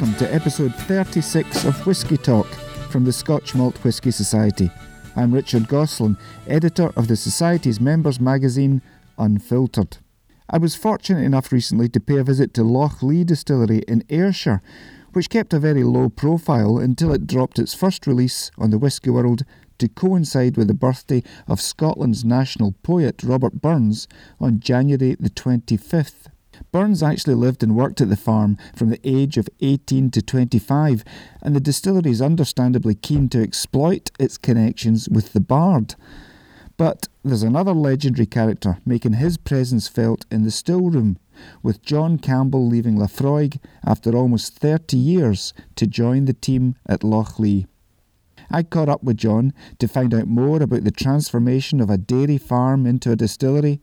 welcome to episode 36 of Whisky Talk from the Scotch Malt Whisky Society. I'm Richard Goslan, editor of the Society's members magazine, Unfiltered. I was fortunate enough recently to pay a visit to Lochlea Distillery in Ayrshire, which kept a very low profile until it dropped its first release on the Whisky World to coincide with the birthday of Scotland's national poet Robert Burns on January the 25th. Burns actually lived and worked at the farm from the age of 18 to 25, and the distillery is understandably keen to exploit its connections with the bard. But there's another legendary character making his presence felt in the still room, with John Campbell leaving Laphroaig after almost 30 years to join the team at Lochlea. I caught up with John to find out more about the transformation of a dairy farm into a distillery,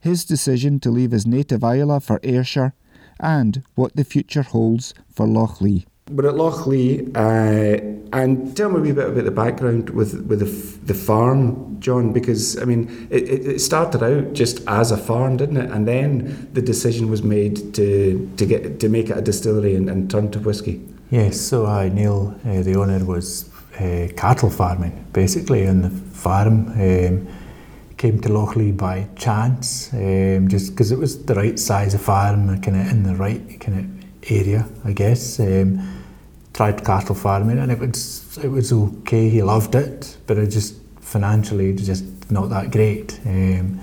his decision to leave his native Islay for Ayrshire, and what the future holds for Lochlea. We're at Lochlea, uh, and tell me a wee bit about the background with with the, f- the farm, John. Because I mean, it, it started out just as a farm, didn't it? And then the decision was made to to get to make it a distillery and, and turn to whisky. Yes, so I Neil, uh, the owner, was uh, cattle farming basically, and the farm um, came to Lochlea by chance, um, just because it was the right size of farm, kind of in the right kind of area, I guess. Um, tried cattle farming, and it was it was okay. He loved it, but it just financially just not that great. Um,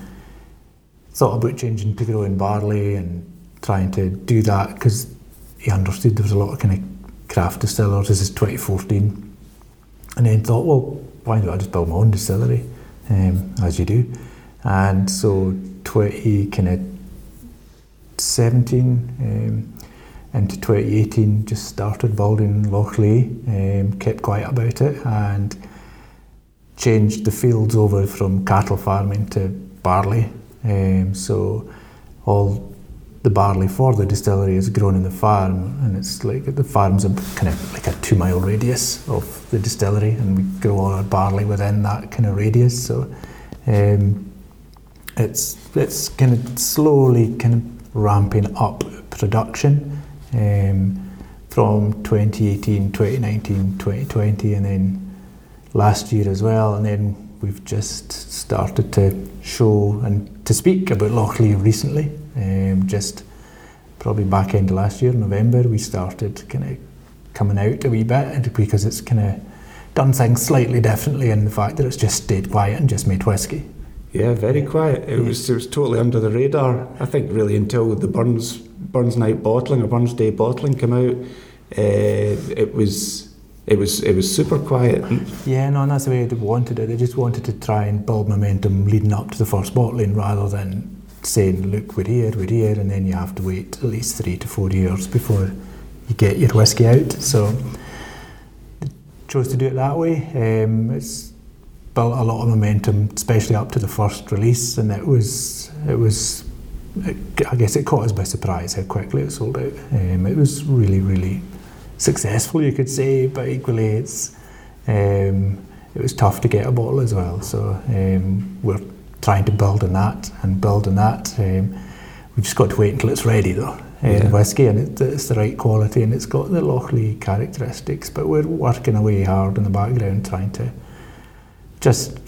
thought about changing to growing barley and trying to do that because he understood there was a lot of kind of craft distillers. This is 2014 and then thought, well, why don't I just build my own distillery, um, as you do. And so 20 kind of 17 um, into 2018 just started building Lochlea, um, kept quiet about it and changed the fields over from cattle farming to barley. Um, so all the barley for the distillery is grown in the farm, and it's like the farm's a kind of like a two mile radius of the distillery, and we grow all our barley within that kind of radius. So um, it's it's kind of slowly kind of ramping up production um, from 2018, 2019, 2020, and then last year as well, and then we've just started to show and to speak about Lochlea recently. Um, just probably back end of last year, November, we started kind of coming out a wee bit because it's kind of done things slightly differently in the fact that it's just stayed quiet and just made whiskey. Yeah, very quiet. It was it was totally under the radar. I think really until the Burns Burns Night bottling or Burns Day bottling came out, uh, it was it was it was super quiet. Yeah, no, and that's the way they wanted it. They just wanted to try and build momentum leading up to the first bottling rather than saying, look, we're here, we're here, and then you have to wait at least three to four years before you get your whiskey out. So chose to do it that way. Um, it's built a lot of momentum, especially up to the first release, and it was it was. I guess it caught us by surprise how quickly it sold out. Um, it was really, really successful, you could say, but equally it's um, it was tough to get a bottle as well. So um, we're trying to build on that and build on that. Um, we've just got to wait until it's ready though. Yeah. whiskey and it, it's the right quality and it's got the Lochlea characteristics but we're working away hard in the background trying to just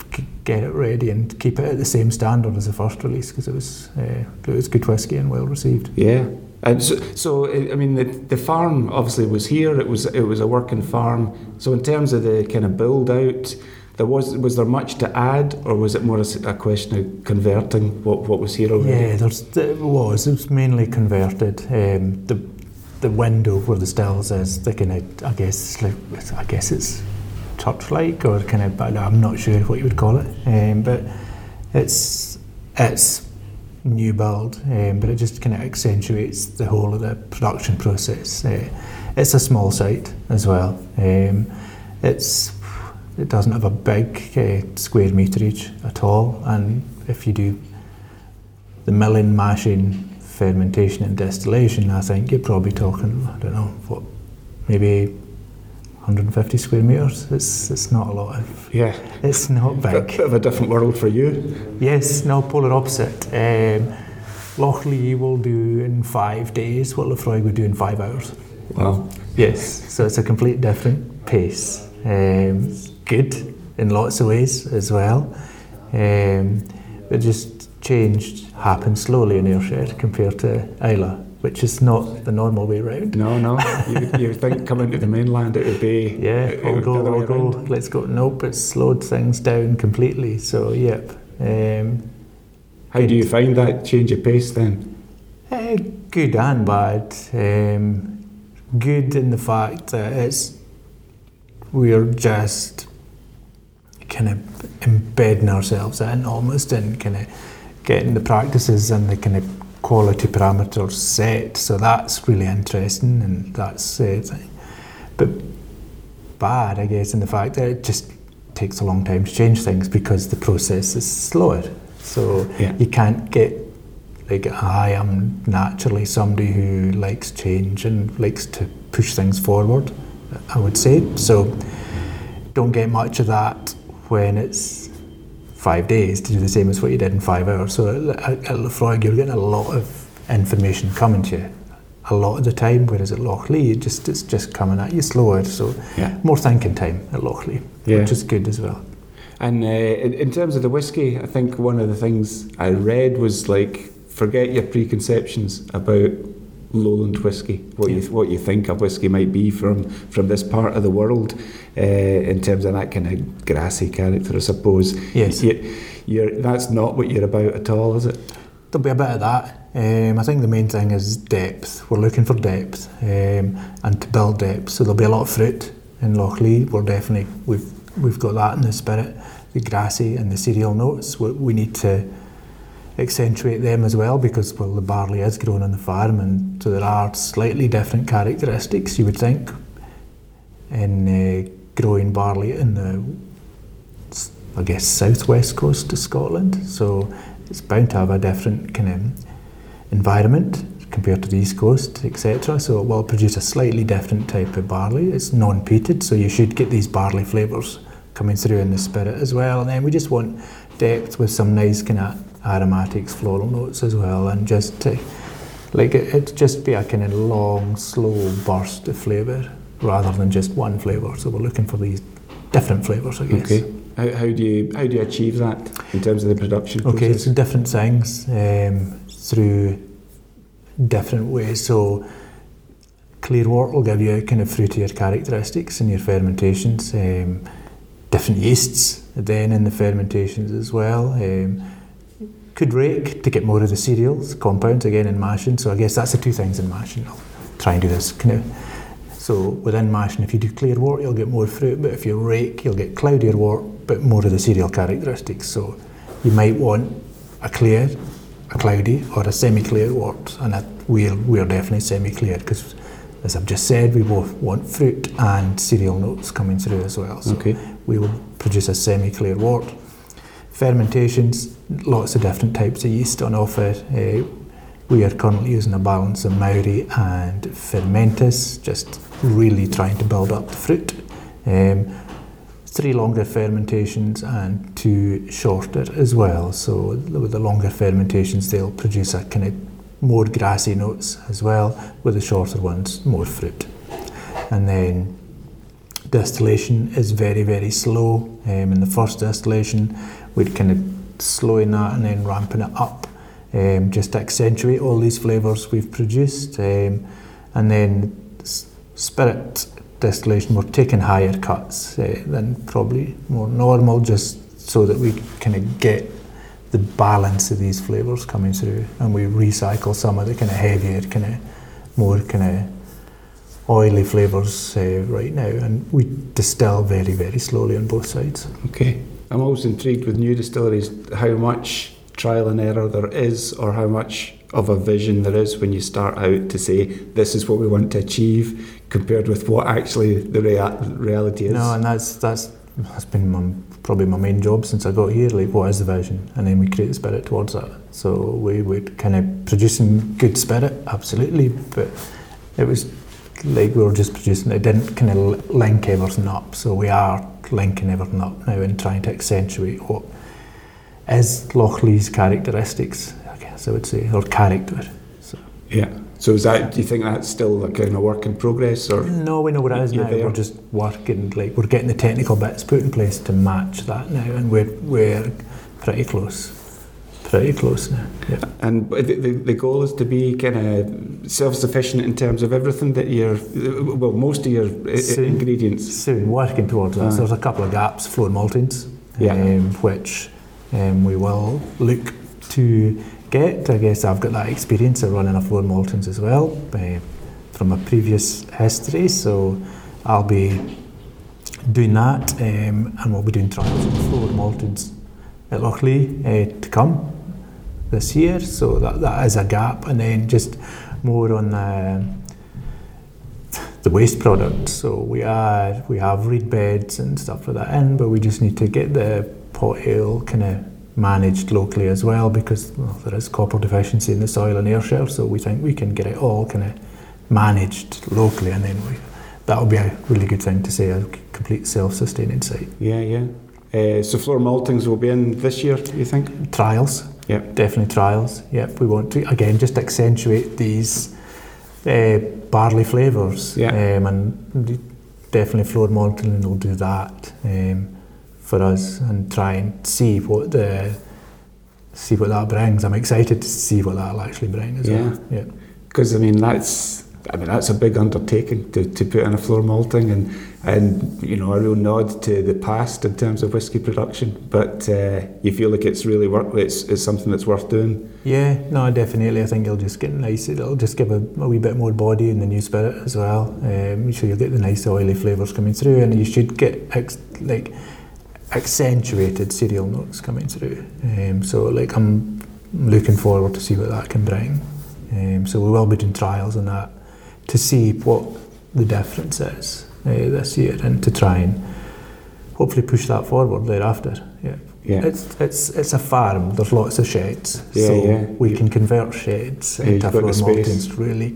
get it ready and keep it at the same standard as the first release because it was uh, it was good whiskey and well received yeah and so, so I mean the, the farm obviously was here it was it was a working farm so in terms of the kind of build out there was was there much to add, or was it more a, a question of converting what, what was here already? Yeah, there's, it was. It was mainly converted. Um, the the window where the stills is, the kind of I guess like I guess it's church-like or kind of, I'm not sure what you would call it. Um, but it's it's new build, um, but it just kind of accentuates the whole of the production process. Uh, it's a small site as well. Um, it's it doesn't have a big uh, square meterage at all, and if you do the milling, mashing, fermentation, and distillation, I think you're probably talking, I don't know, what, maybe 150 square meters. It's it's not a lot of. Yeah. It's not big. A bit of a different world for you. Yes, no, polar opposite. Um, Lochlea will do in five days what Laphroaig would do in five hours. Wow. Yes, so it's a complete different pace. Um, good in lots of ways as well. Um, but just changed happened slowly in Ayrshire compared to Islay, which is not the normal way round. No, no. you, you think coming to the mainland it would be. Yeah, it I'll would go, be the other I'll go, around. let's go. Nope, it's slowed things down completely. So, yep. Um, How do you find that change of pace then? Eh, good and bad. Um, good in the fact that it's we're just kind of embedding ourselves in almost and kind of getting the practices and the kind of quality parameters set. So that's really interesting and that's uh. But bad, I guess, in the fact that it just takes a long time to change things because the process is slower. So Yeah. you can't get like I am naturally somebody who likes change and likes to push things forward. I would say so. Don't get much of that when it's five days to do the same as what you did in five hours. So at, at Laphroaig, you're getting a lot of information coming to you a lot of the time, whereas at Lochlea, it just it's just coming at you slower. So Yeah. more thinking time at Lochlea, Yeah. which is good as well. And uh, in, in terms of the whiskey, I think one of the things I read was like forget your preconceptions about lowland whiskey, what you what you think a whiskey might be from from this part of the world, uh, in terms of that kind of grassy character, I suppose. Yes. You, you're, that's not what you're about at all, is it? There'll be a bit of that. Um, I think the main thing is depth. We're looking for depth um, and to build depth. So there'll be a lot of fruit in Lochlea. We're definitely we've we've got that in the spirit. The grassy and the cereal notes. We, we need to accentuate them as well because well the barley is grown on the farm and so there are slightly different characteristics you would think in uh, growing barley in the I guess southwest coast of Scotland. So it's bound to have a different kind of environment compared to the east coast etc so it will produce a slightly different type of barley. It's non-peated so you should get these barley flavours coming through in the spirit as well. And then we just want depth with some nice kind of aromatics floral notes as well and just to like it, it'd just be a kind of long slow burst of flavour rather than just one flavour so we're looking for these different flavours I guess Okay. How, how do you how do you achieve that in terms of the production Okay, process? so different things um, through different ways. So clear wort will give you kind of fruitier characteristics in your fermentations. Um, different yeasts then in the fermentations as well. Um, could rake to get more of the cereals, compounds again in mashing. So I guess that's the two things in mashing. I'll try and do this kind of. So within mashing, if you do clear wort, you'll get more fruit, but if you rake, you'll get cloudier wort, but more of the cereal characteristics. So you might want a clear, a cloudy, or a semi-clear wort, and that we're, we're definitely semi-clear because, as I've just said, we both want fruit and cereal notes coming through as well. So Okay. we will produce a semi-clear wort. Fermentations, lots of different types of yeast on offer. Uh, we are currently using a balance of Mauri and Fermentis, just really trying to build up the fruit. Um, three longer fermentations and two shorter as well. So with the longer fermentations, they'll produce a kind of more grassy notes as well. With the shorter ones, more fruit. And then distillation is very very slow. Um, in the first distillation, we'd kind of slowing that and then ramping it up, um, just to accentuate all these flavours we've produced. Um, and then spirit distillation, we're taking higher cuts uh, than probably more normal, just so that we kind of get the balance of these flavours coming through, and we recycle some of the kind of heavier, kind of more kind of oily flavours uh, right now, and we distill very, very slowly on both sides. Okay. I'm always intrigued with new distilleries how much trial and error there is, or how much of a vision there is when you start out to say this is what we want to achieve, compared with what actually the rea- reality is. No, and that's that's that's been my, probably my main job since I got here. Like, what is the vision, and then we create the spirit towards that. So we would kind of producing good spirit, absolutely, but it was like we were just producing. It didn't kind of link everything up. So we are linking everything up now and trying to accentuate what is Lochlea's characteristics. I guess I would say, or character. So Yeah. So is that? Do you think that's still a kind of work in progress, or No, we know what it is now. there. We're just working, like we're getting the technical bits put in place to match that now, and we're we're pretty close, pretty close now. Yeah. and the, the, the goal is to be kind of self-sufficient in terms of everything that you're, well, most of your i- i- Soon. ingredients. Soon, working towards that. Aye. So there's a couple of gaps, floor maltings, Yeah. um, which um, we will look to get. I guess I've got that experience of running a floor maltings as well uh, from a previous history, so I'll be doing that, um, and we'll be doing trials of floor maltings at Lochlea uh, to come this year. So that that is a gap, and then just more on the the waste product. So we are we have reed beds and stuff like that in, but we just need to get the pot kind of managed locally as well because well, there is copper deficiency in the soil and Ayrshire. So we think we can get it all kind of managed locally, and then we that will be a really good thing to say a complete self-sustaining site. Yeah, yeah. Uh, so floor maltings will be in this year, do you think? Trials, Yep. definitely trials. Yep, we want to again just accentuate these uh, barley flavours. Yeah. Um, and definitely floor malting will do that um, for us and try and see what the see what that brings. I'm excited to see what that'll actually bring as Yeah. well. Yeah. Because I mean that's I mean that's a big undertaking to, to put in a floor malting and and you know a real nod to the past in terms of whiskey production. But uh, you feel like it's really worth it's, it's something that's worth doing. Yeah, no, definitely. I think it'll just get nice. It'll just give a, a wee bit more body in the new spirit as well. Um, so you'll get the nice oily flavours coming through, and you should get ex- like accentuated cereal notes coming through. Um, so like I'm looking forward to see what that can bring. Um, so we will be doing trials on that to see what the difference is uh, this year, and to try and hopefully push that forward thereafter. Yeah. Yeah. It's it's it's a farm. There's lots of sheds, Yeah, so yeah. we can convert sheds Yeah, into you've got the floor really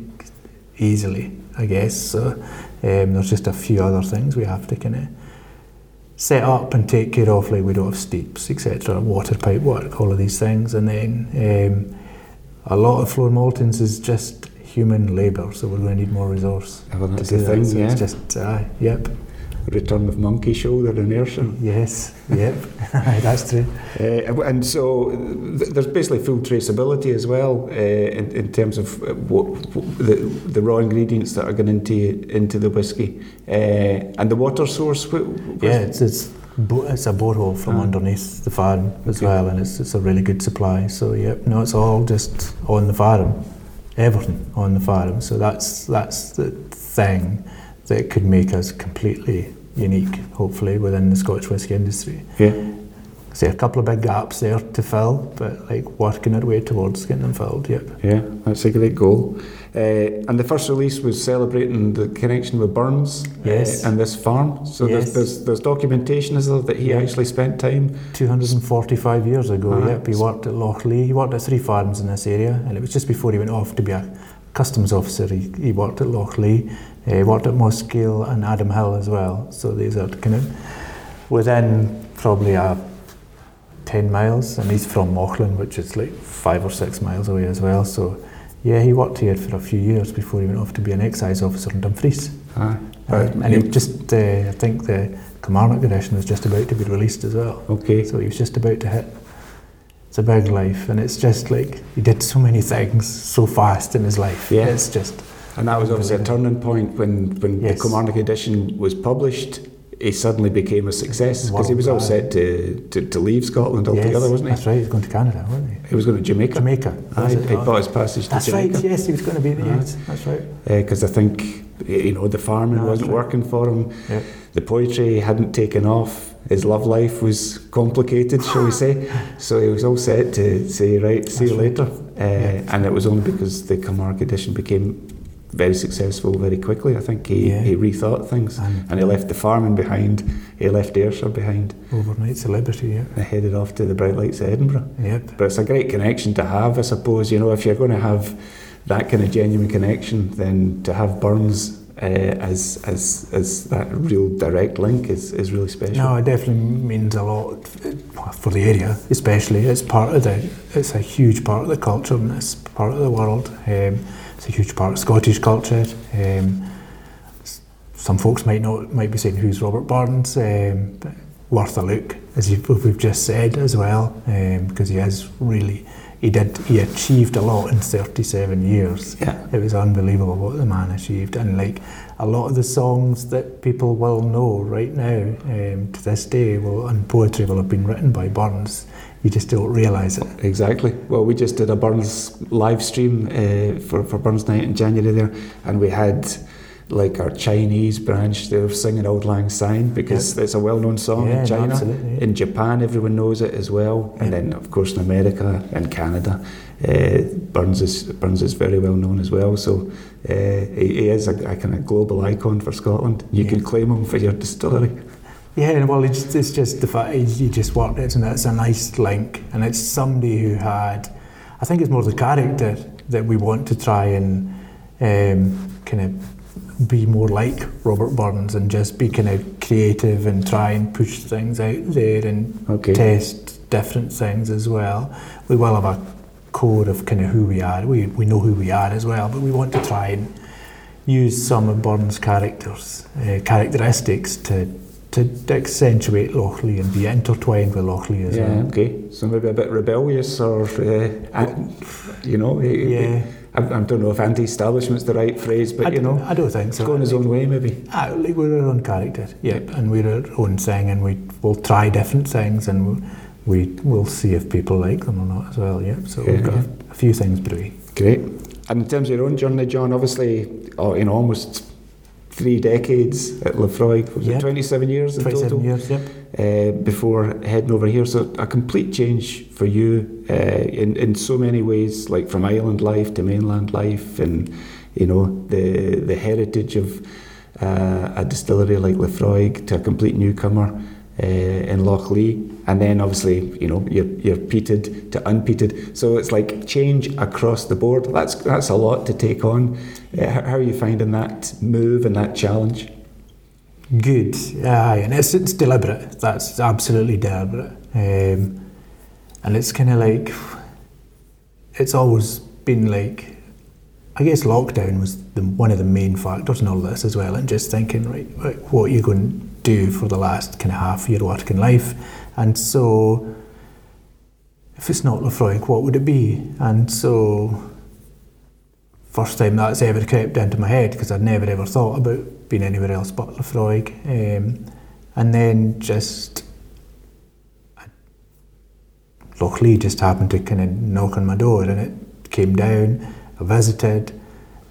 easily, I guess. So um, there's just a few other things we have to kind of set up and take care of, like we don't have steeps, etc., water pipe work, all of these things, and then um, a lot of floor maltings is just human labour, so we're going to need more resource Well, to do the that. thing, So yeah. it's just, uh, yep, Return of monkey shoulder and Ayrshire. yes, yep, that's true. Uh, and so th- there's basically full traceability as well uh, in, in terms of uh, what, what the, the raw ingredients that are going into into the whiskey uh, and the water source. Yeah, it's it's, bo- it's a borehole from Ah. underneath the farm as Okay. well, and it's it's a really good supply. So yep, no, it's all just on the farm, everything on the farm. So that's that's the thing that could make us completely unique, hopefully, within the Scotch whisky industry. yeah. See a couple of big gaps there to fill, but like working our way towards getting them filled. Yep. Yeah, that's a great goal. Uh, and the first release was celebrating the connection with Burns Yes. uh, and this farm. So Yes. there's, there's there's documentation, is there, that he Yeah. actually spent time. 245 years ago, Ah, yep, he worked at Lochlea. He worked at three farms in this area, and it was just before he went off to be a customs officer. He, he worked at Lochlea, uh, he worked at Mossgiel and Adam Hill as well. So these are kind of within probably a 10 miles, and he's from Mauchline, which is like five or six miles away as well. So yeah, he worked here for a few years before he went off to be an excise officer in Dumfries. Aye. Uh, and he just, uh, I think the Kilmarnock edition was just about to be released as well. Okay. So he was just about to hit. It's a big life, and it's just like he did so many things so fast in his life. Yeah. It's just And that was obviously a turning point when, when the Yes. Kilmarnock edition was published. He suddenly became a success because he was all set to, to, to leave Scotland altogether, yes, wasn't he? That's right. he was going to Canada, wasn't he? He was going to Jamaica. Jamaica. Aye, he bought his passage to that's Jamaica. right. Yes, he was going to be. Aye. Yes, that's right. Because I think you know the farming No, wasn't right. working for him. Yeah. The poetry hadn't taken off. His love life was complicated, shall we say? So he was all set to say, right, see you That's later. Uh, And it was only because the Kilmarnock edition became very successful very quickly. I think he, Yeah. he rethought things And, and he left the farming behind. He left Ayrshire behind overnight celebrity. Yeah. and headed off to the bright lights of Edinburgh. Yep. But it's a great connection to have, I suppose. You know, if you're going to have that kind of genuine connection, then to have Burns uh, as as as that real direct link is, is really special. No, it definitely means a lot for the area, especially. It's part of the. It's a huge part of the culture in this part of the world. Um, it's a huge part of Scottish culture. Um, some folks might not might be saying who's Robert Burns. Um, worth a look, as we've just said as well, um, because he has really he did he achieved a lot in 37 years. Yeah. It was unbelievable what the man achieved, and like a lot of the songs that people will know right now um, to this day will and poetry will have been written by Burns. You just don't realise it. Exactly. Well, we just did a Burns live stream uh, for for Burns Night in January there, and we had like our Chinese branch, they were singing Auld Lang Syne because it's a well-known song yeah, in China. yeah. In Japan, everyone knows it as well, and then of course in America and Canada, uh, Burns is Burns is very well known as well. So uh, he, he, is a, a, kind of global icon for Scotland. You can claim him for your distillery. Yeah, well, it's, it's just the fact he just worked it, and it's a nice link, and it's somebody who had, I think it's more the character that we want to try and um, kind of be more like Robert Burns and just be kind of creative and try and push things out there and okay. test different things as well. We will have a core of kind of who we are. We, we know who we are as well, but we want to try and use some of Burns' characters, uh, characteristics to to accentuate Lochlea and be intertwined with Lochlea as yeah, well. okay. So maybe a bit rebellious or, uh, you know, yeah. I, I don't know if anti-establishment's the right phrase, but I you know, I don't think so. Going his own way, maybe. Ah, like we're our own character, yeah, and we're our own thing, and we will try different things, and we will see if people like them or not as well. Yeah, so yeah, we've got yeah. a few things brewing. Great. And in terms of your own journey, John, obviously, oh, you know, almost three decades at Laphroaig. Was yeah. it 27 years in 27 total? years, yep. Uh, before heading over here. So a complete change for you uh, in, in so many ways, like from island life to mainland life and, you know, the, the heritage of uh, a distillery like Laphroaig to a complete newcomer uh, in Lochlea, and then obviously you know you're, you're peated to unpeated. So it's like change across the board. That's that's a lot to take on. Uh, how are you finding that move and that challenge? Good, aye, and it's it's deliberate. That's absolutely deliberate, um, and it's kind of like it's always been like. I guess lockdown was the, one of the main factors in all this as well, and just thinking, right, right what are you going to do for the last kind of half year working life. And so, if it's not Laphroaig, what would it be? And so, first time that's ever crept into my head because I'd never ever thought about being anywhere else but Laphroaig. Um, and then just Lochlea just happened to kind of knock on my door and it came down. I visited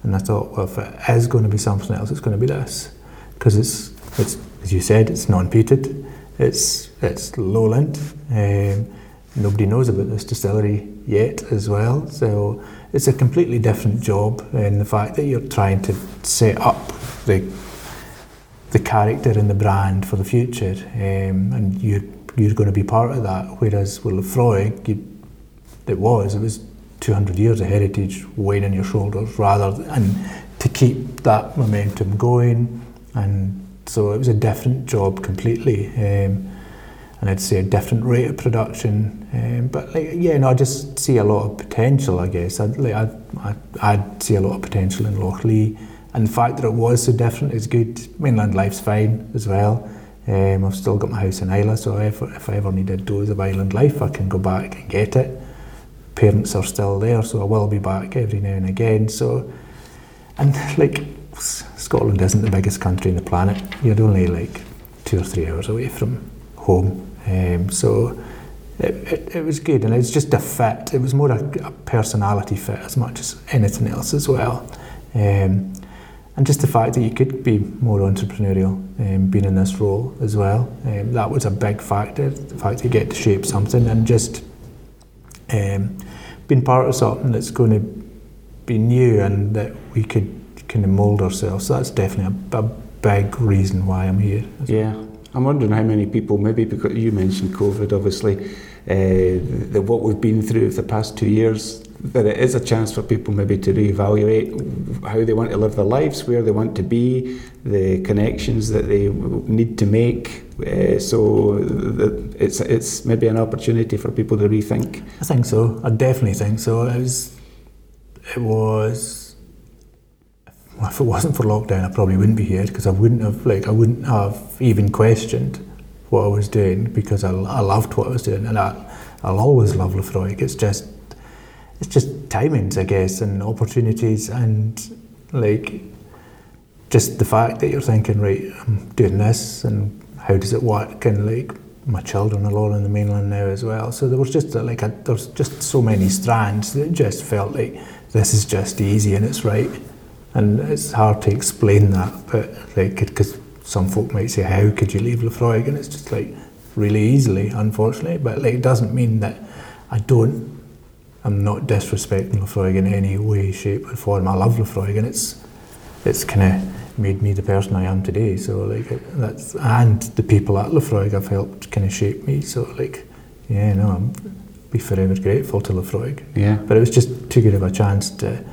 and I thought, well, if it is going to be something else, it's going to be this because it's it's as you said, it's non-peated. It's it's lowland. Um, nobody knows about this distillery yet as well. So it's a completely different job in the fact that you're trying to set up the the character and the brand for the future, um, and you're you're going to be part of that. Whereas with Laphroaig, it was it was 200 years of heritage weighing on your shoulders, rather and to keep that momentum going and So it was a different job completely. Um, and I'd say a different rate of production. Um, but like, yeah, no, I just see a lot of potential, I guess. I'd, like, I'd, I'd, I'd see a lot of potential in Lochley. And the fact that it was so different is good. Mainland life's fine as well. Um, I've still got my house in Isla, so if, if I ever need a dose of island life, I can go back and get it. Parents are still there, so I will be back every now and again. So, and like, Scotland isn't the biggest country in the planet. You're only like two or three hours away from home. Um, so it, it, it, was good, and it's just a fit. It was more a, a, personality fit as much as anything else as well. Um, and just the fact that you could be more entrepreneurial um, being in this role as well. Um, that was a big factor, the fact that you get to shape something and just um, being part of something that's going to be new and that we could kind of mould ourselves. So that's definitely a, a big reason why I'm here. Yeah. I'm wondering how many people, maybe because you mentioned COVID, obviously, uh, the, what we've been through the past two years, that it is a chance for people maybe to reevaluate how they want to live their lives, where they want to be, the connections that they need to make. Uh, so it's it's maybe an opportunity for people to rethink. I think so. I definitely think so. It was, it was if it wasn't for lockdown, I probably wouldn't be here because I wouldn't have like I wouldn't have even questioned what I was doing because I, I loved what I was doing, and I I'll always love Laphroaig. It's just it's just timings, I guess, and opportunities, and like just the fact that you're thinking, right, I'm doing this, and how does it work, and like my children are all in the mainland now as well. So there was just like a, there's just so many strands that just felt like this is just easy and it's right. And it's hard to explain that, but like, because some folk might say, how could you leave Laphroaig? And it's just like really easily, unfortunately. But like, it doesn't mean that I don't, I'm not disrespecting Laphroaig in any way, shape, or form. I love Laphroaig, and it's it's kind of made me the person I am today. So like that's and the people at Laphroaig have helped kind of shape me. So like, yeah, no, I'm be forever grateful to Laphroaig. Yeah. But it was just too good of a chance to,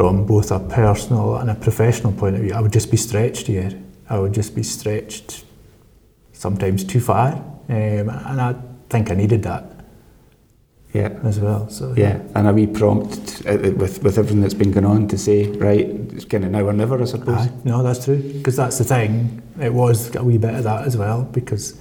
from both a personal and a professional point of view, I would just be stretched here. I would just be stretched sometimes too far. Um, and I think I needed that Yeah. as well. So Yeah, and a wee prompt uh, with with everything that's been going on to say, right, it's kind of now or never, I suppose. Aye, no, that's true. Because that's the thing. It was a wee bit of that as well. Because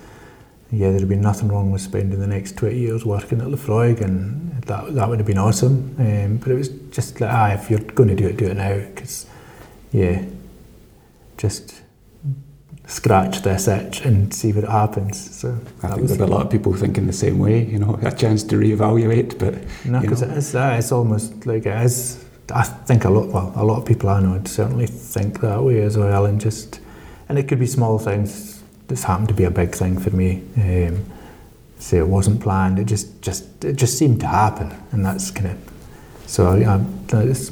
yeah, there'd been nothing wrong with spending the next 20 years working at Laphroaig, and that that would have been awesome. Um, but it was just like, ah, if you're going to do it, do it now. Because yeah, just scratch this itch and see what happens. So I think there's a lot of people thinking the same way, you know, a chance to reevaluate, but No, you because know. it is. Uh, it's almost like it is. I think a lot. Well, a lot of people I know would certainly think that way as well, and just and it could be small things. This happened to be a big thing for me. Um, say it wasn't planned. It just just it just seemed to happen, and that's kind of. So yeah,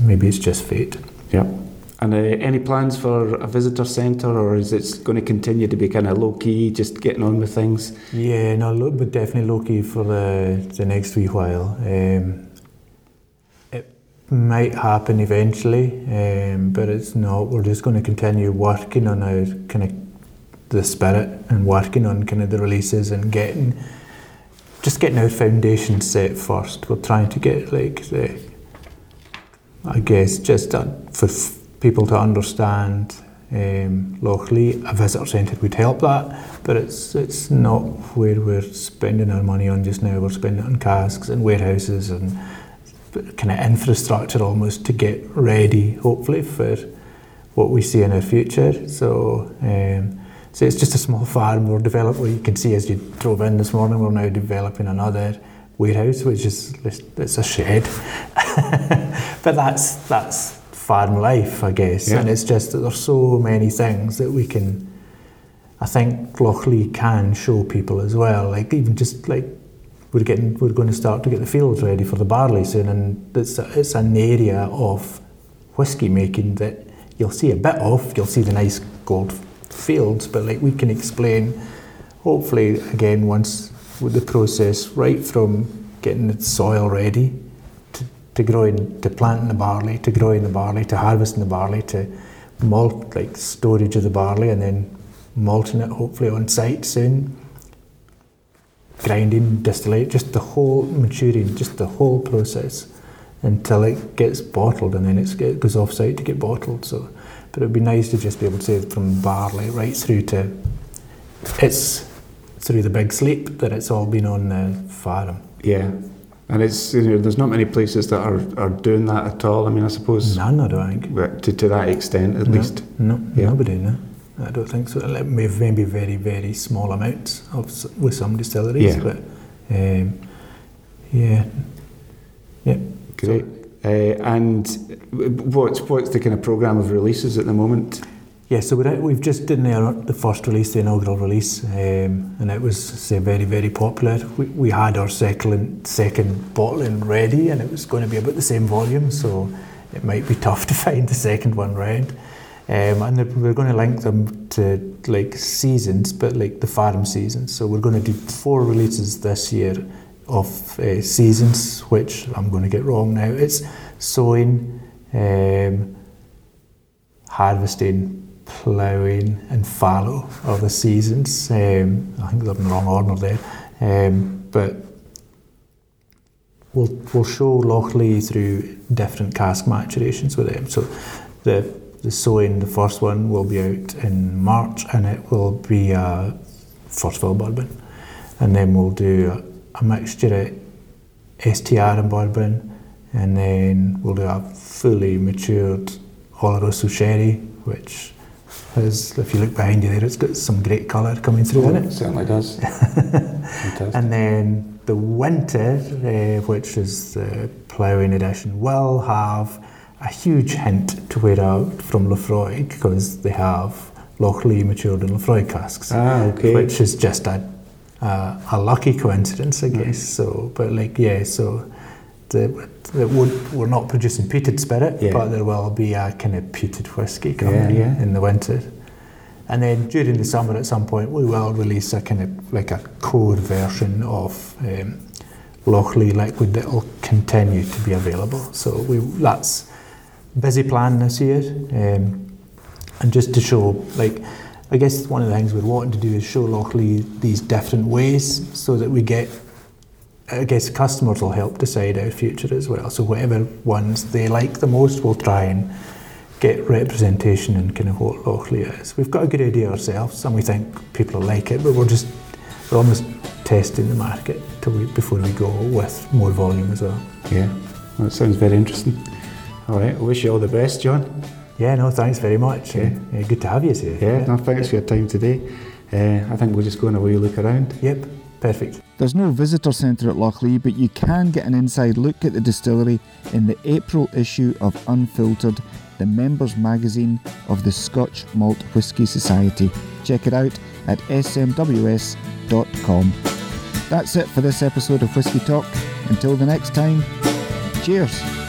maybe it's just fate. Yeah. And uh, any plans for a visitor centre, or is it going to continue to be kind of low key, just getting on with things? Yeah, no, look, but definitely low key for the the next wee while. Um, it might happen eventually, um, but it's not. We're just going to continue working on our kind of the spirit and working on kind of the releases and getting just getting our foundation set first. We're trying to get like the, I guess, just for people to understand um, locally, a visitor centre would help that, but it's it's not where we're spending our money on just now. We're spending it on casks and warehouses and kind of infrastructure almost to get ready, hopefully, for what we see in our future. So, um, so it's just a small farm we're developing. Well, you can see as you drove in this morning, we're now developing another warehouse, which is it's a shed. but that's that's farm life, I guess. Yeah. And it's just that there's so many things that we can. I think Lochlea can show people as well. Like even just like we're getting, we're going to start to get the fields ready for the barley soon, and it's a, it's an area of whiskey making that you'll see a bit of. You'll see the nice gold fields, but like we can explain, hopefully again once with the process right from getting the soil ready to, to growing, to planting the barley, to growing the barley, to harvesting the barley, to malt like storage of the barley, and then malting it hopefully on site soon grinding, distillate, just the whole maturing, just the whole process until it gets bottled and then it goes off site to get bottled. So, but it'd be nice to just be able to say from barley right through to it's through the big sleep that it's all been on the farm. Yeah. And it's you know, there's not many places that are, are doing that at all. I mean, I suppose None, I don't think. but to, to that extent, at No, least. No, Yeah. nobody, no. I don't think so. Like, Maybe very, very small amounts of with some distilleries, Yeah. but um, yeah, yeah. Great. Uh, and what's what's the kind of program of releases at the moment? Yeah, so we're, we've just done the, the first release, the inaugural release, um, and it was say, very, very popular. We, we had our second, second bottling ready, and it was going to be about the same volume, so it might be tough to find the second one round. Um, and we're going to link them to like seasons, but like the farm seasons. So we're going to do four releases this year of uh, seasons, which I'm going to get wrong now. It's sowing, um, harvesting, ploughing, and fallow are the seasons. Um, I think they're in the wrong order there, um, but we'll we'll show Lochlea through different cask maturations with them. So the the sowing, the first one, will be out in March, and it will be a first fill bourbon, and then we'll do a, a mixture of STR and bourbon, and then we'll do a fully matured Oloroso sherry, which has, if you look behind you there, it's got some great colour coming through Oh, in it it. certainly does. And then the winter, uh, which is the ploughing edition, will have a huge hint to where out from Laphroaig because they have Lochlea matured in Laphroaig casks, ah, okay. which is just a, a a lucky coincidence, I guess. Mm. So, but like yeah, so the, the we're not producing peated spirit, Yeah. but there will be a kind of peated whiskey coming Yeah, yeah. in the winter. And then during the summer, at some point, we will release a kind of like a core version of um, Lochlea liquid that will continue to be available. So we that's busy plan this year, um, and just to show like. I guess one of the things we're wanting to do is show Lochlea these different ways so that we get I guess customers will help decide our future as well. So whatever ones they like the most, we'll try and get representation in kind of what Lochlea is. We've got a good idea ourselves, and we think people will like it, but we're just we're almost testing the market we, before we go with more volume as well. Yeah, that sounds very interesting. All right, I wish you all the best, John. Yeah, no, thanks very much. Yeah. Uh, good to have you here. Yeah, no, thanks for your time today. Uh, I think we'll just go and a wee look around. Yep, perfect. There's no visitor centre at Lochlea, but you can get an inside look at the distillery in the April issue of Unfiltered, the members magazine of the Scotch Malt Whisky Society. Check it out at smws.com. That's it for this episode of Whisky Talk. Until the next time, cheers.